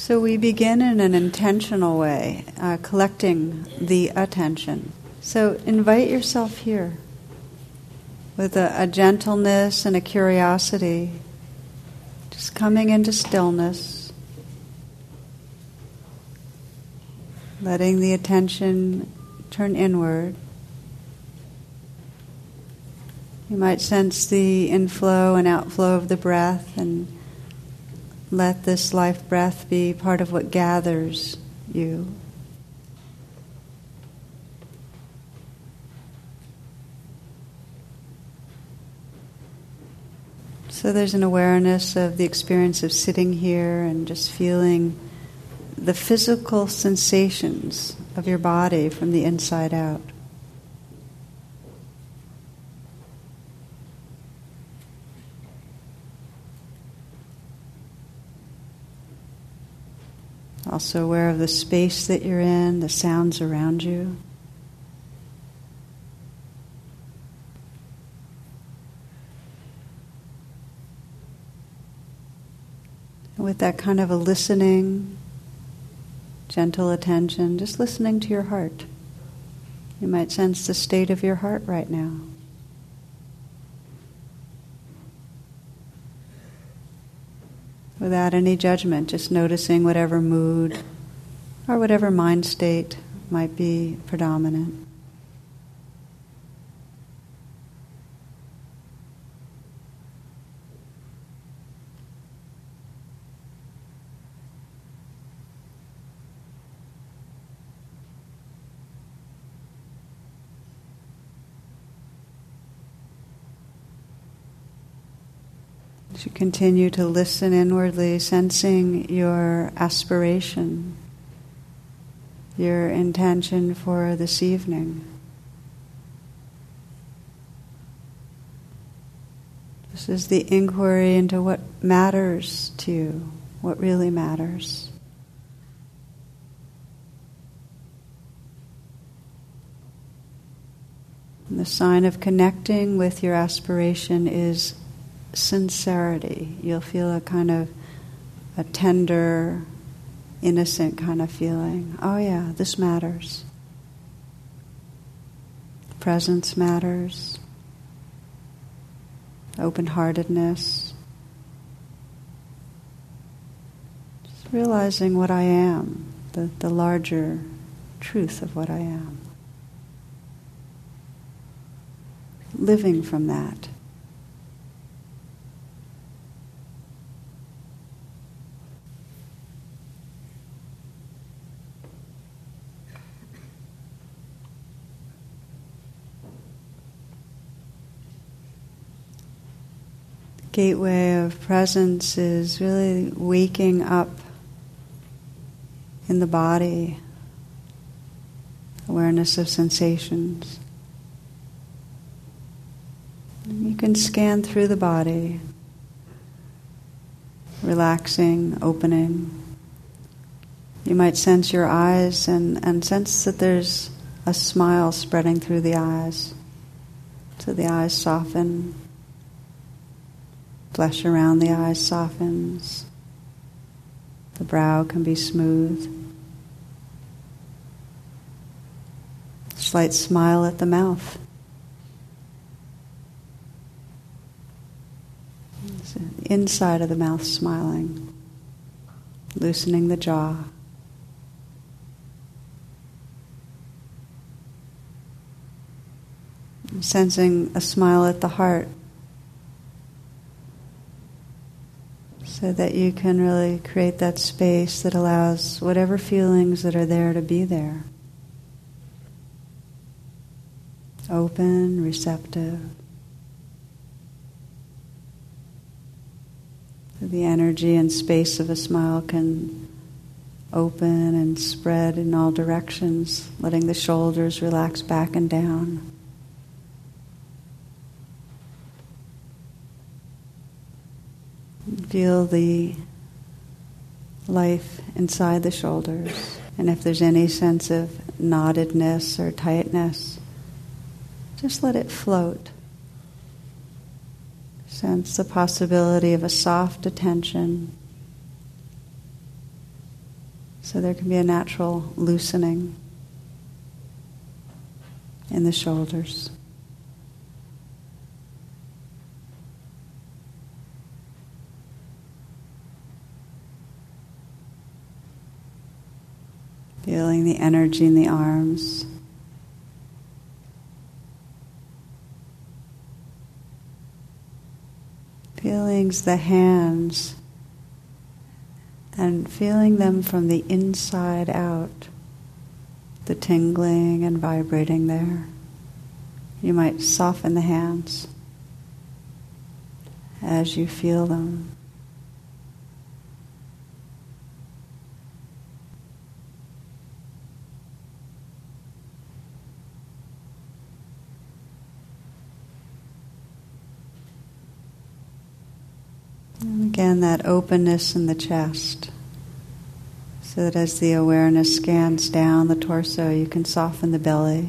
So we begin in an intentional way, uh, collecting the attention. So invite yourself here with a, a gentleness and a curiosity, just coming into stillness, letting the attention turn inward. You might sense the inflow and outflow of the breath and let this life breath be part of what gathers you. So there's an awareness of the experience of sitting here and just feeling the physical sensations of your body from the inside out. Also aware of the space that you're in, the sounds around you. with that kind of a listening, gentle attention, just listening to your heart. You might sense the state of your heart right now. Without any judgment, just noticing whatever mood or whatever mind state might be predominant. Continue to listen inwardly, sensing your aspiration, your intention for this evening. This is the inquiry into what matters to you, what really matters. And the sign of connecting with your aspiration is sincerity. You'll feel a kind of a tender, innocent kind of feeling. Oh, yeah, this matters. Presence matters. Open heartedness. Just realizing what I am, the, the larger truth of what I am. Living from that. Gateway of presence is really waking up in the body, awareness of sensations. You can scan through the body, relaxing, opening. You might sense your eyes and, and sense that there's a smile spreading through the eyes. So the eyes soften, Flesh around the eyes softens. The brow can be smooth. Slight smile at the mouth. Inside of the mouth smiling, loosening the jaw. Sensing a smile at the heart. So that you can really create that space that allows whatever feelings that are there to be there. Open, receptive. The energy and space of a smile can open and spread in all directions, letting the shoulders relax back and down. Feel the life inside the shoulders. And if there's any sense of knottedness or tightness, just let it float. Sense the possibility of a soft attention So there can be a natural loosening in the shoulders. Feeling the energy in the arms. Feelings the hands and feeling them from the inside out, the tingling and vibrating there. You might soften the hands as you feel them. And again, that openness in the chest. So that as the awareness scans down the torso, you can soften the belly.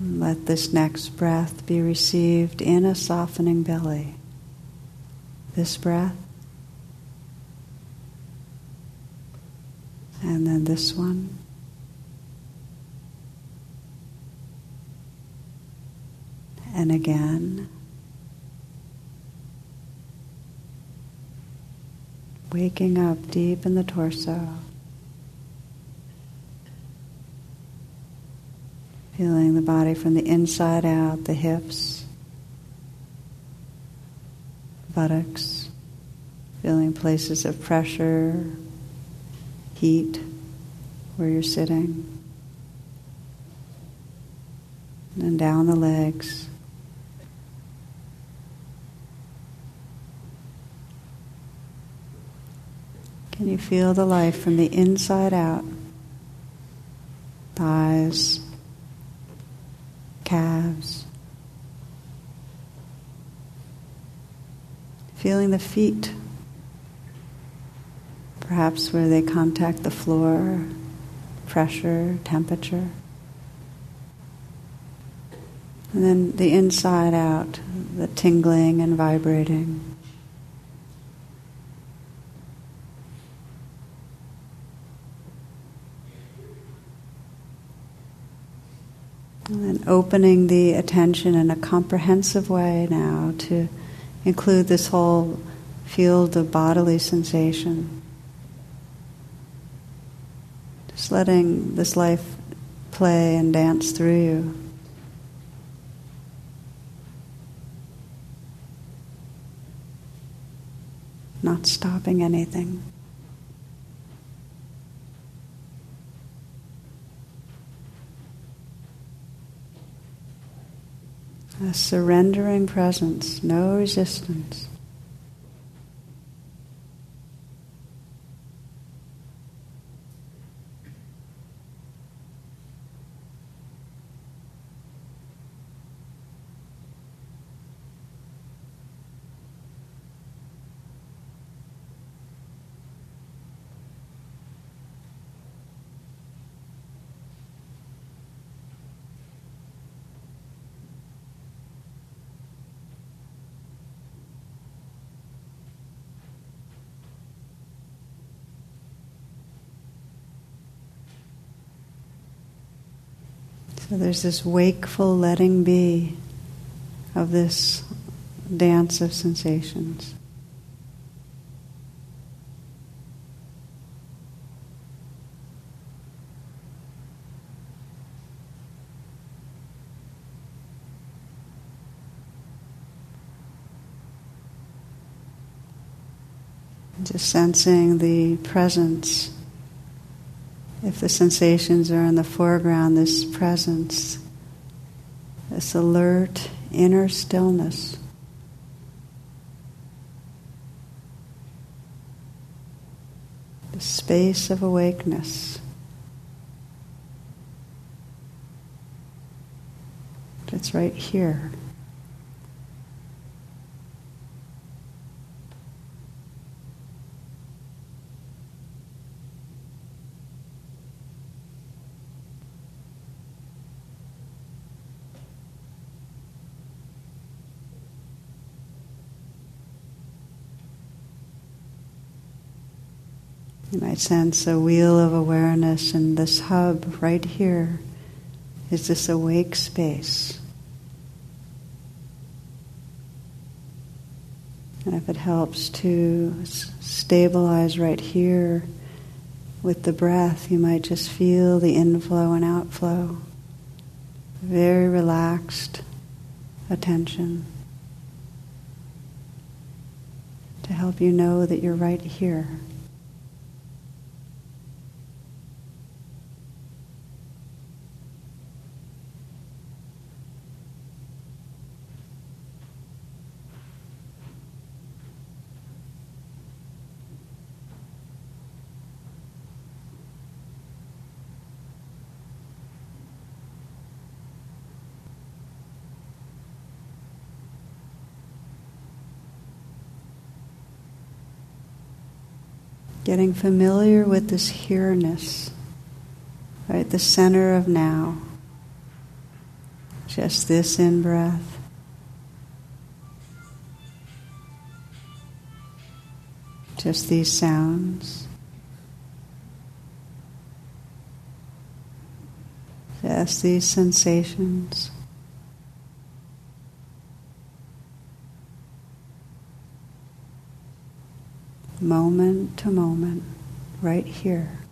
Let this next breath be received in a softening belly. This breath. And then this one. And again. Waking up deep in the torso. Feeling the body from the inside out, the hips, buttocks, feeling places of pressure, heat where you're sitting, and down the legs. Can you feel the life from the inside out? Thighs, calves. Feeling the feet, perhaps where they contact the floor, pressure, temperature. And then the inside out, the tingling and vibrating. Opening the attention in a comprehensive way now to include this whole field of bodily sensation. Just letting this life play and dance through you. Not stopping anything. A surrendering presence, no resistance. There's this wakeful letting be of this dance of sensations. Just sensing the presence if the sensations are in the foreground, this presence, this alert inner stillness. The space of awakeness. It's right here. Might sense a wheel of awareness, and this hub right here is this awake space. And if it helps to stabilize right here with the breath, you might just feel the inflow and outflow. Very relaxed attention to help you know that you're right here. Getting familiar with this here-ness, right? The center of now. Just this in breath. Just these sounds. Just these sensations. moment to moment, right here.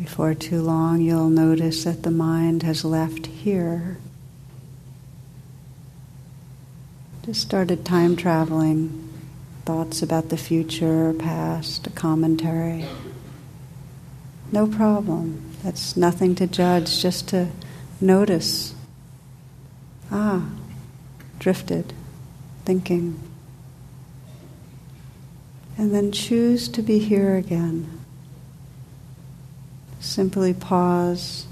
Before too long, you'll notice that the mind has left here. Just started time traveling, thoughts about the future, past, a commentary. No problem. That's nothing to judge, just to notice. Ah, drifted, thinking. And then choose to be here again. Simply pause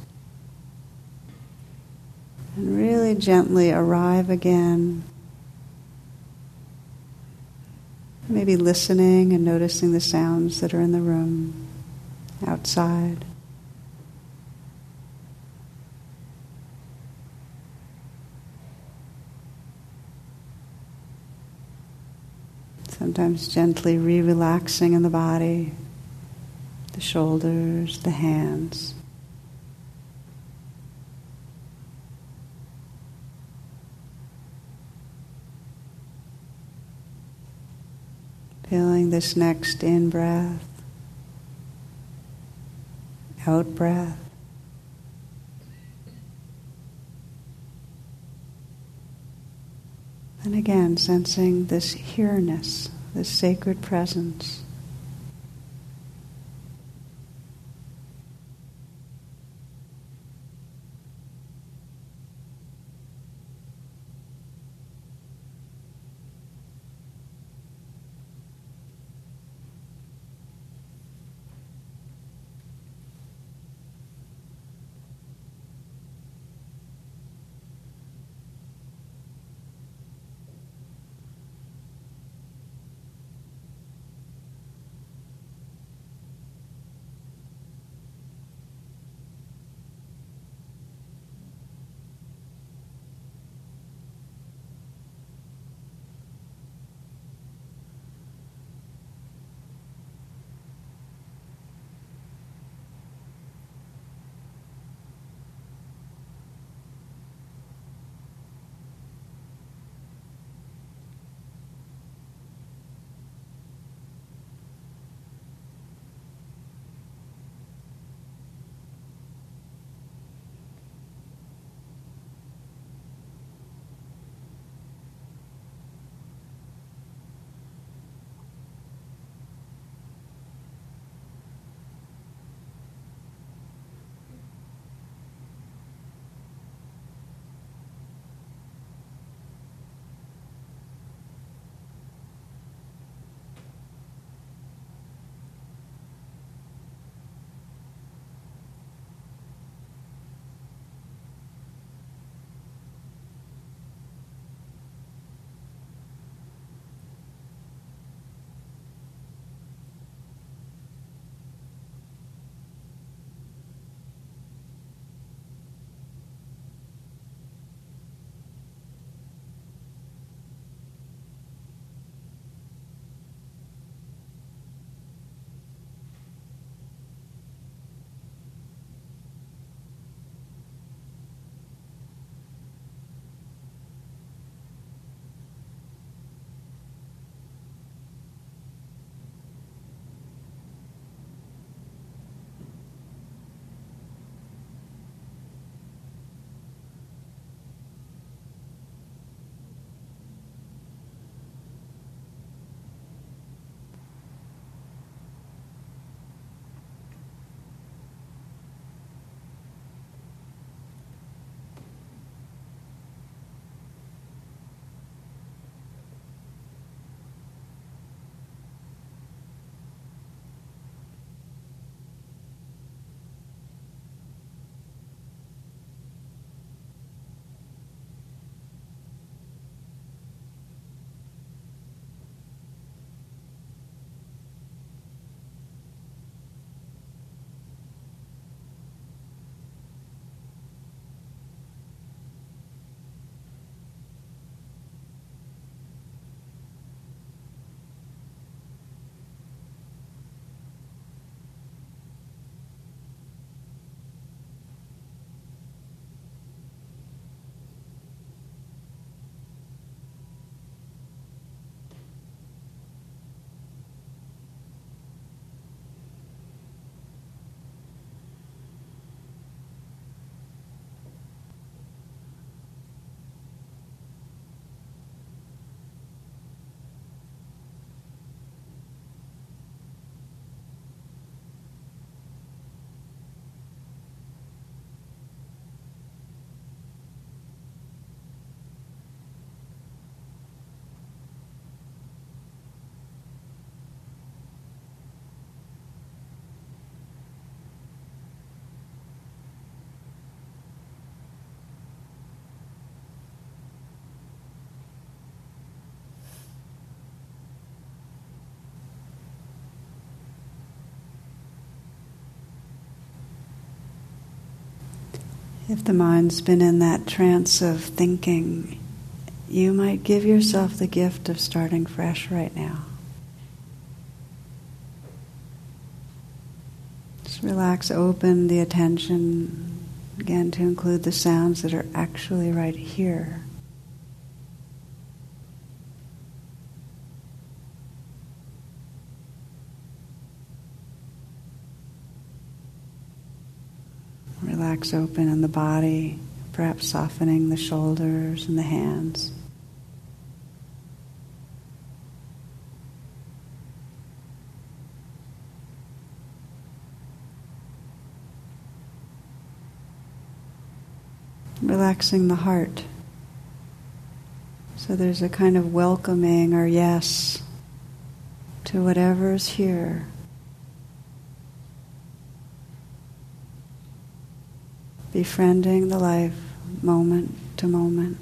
and really gently arrive again. Maybe listening and noticing the sounds that are in the room, outside. Sometimes gently re relaxing in the body the shoulders, the hands. Feeling this next in breath, out breath. And again, sensing this here-ness, this sacred presence. If the mind's been in that trance of thinking, you might give yourself the gift of starting fresh right now. Just relax, open the attention again to include the sounds that are actually right here. Relax open in the body, perhaps softening the shoulders and the hands. Relaxing the heart. So there's a kind of welcoming or yes to whatever's here. Befriending the life moment to moment.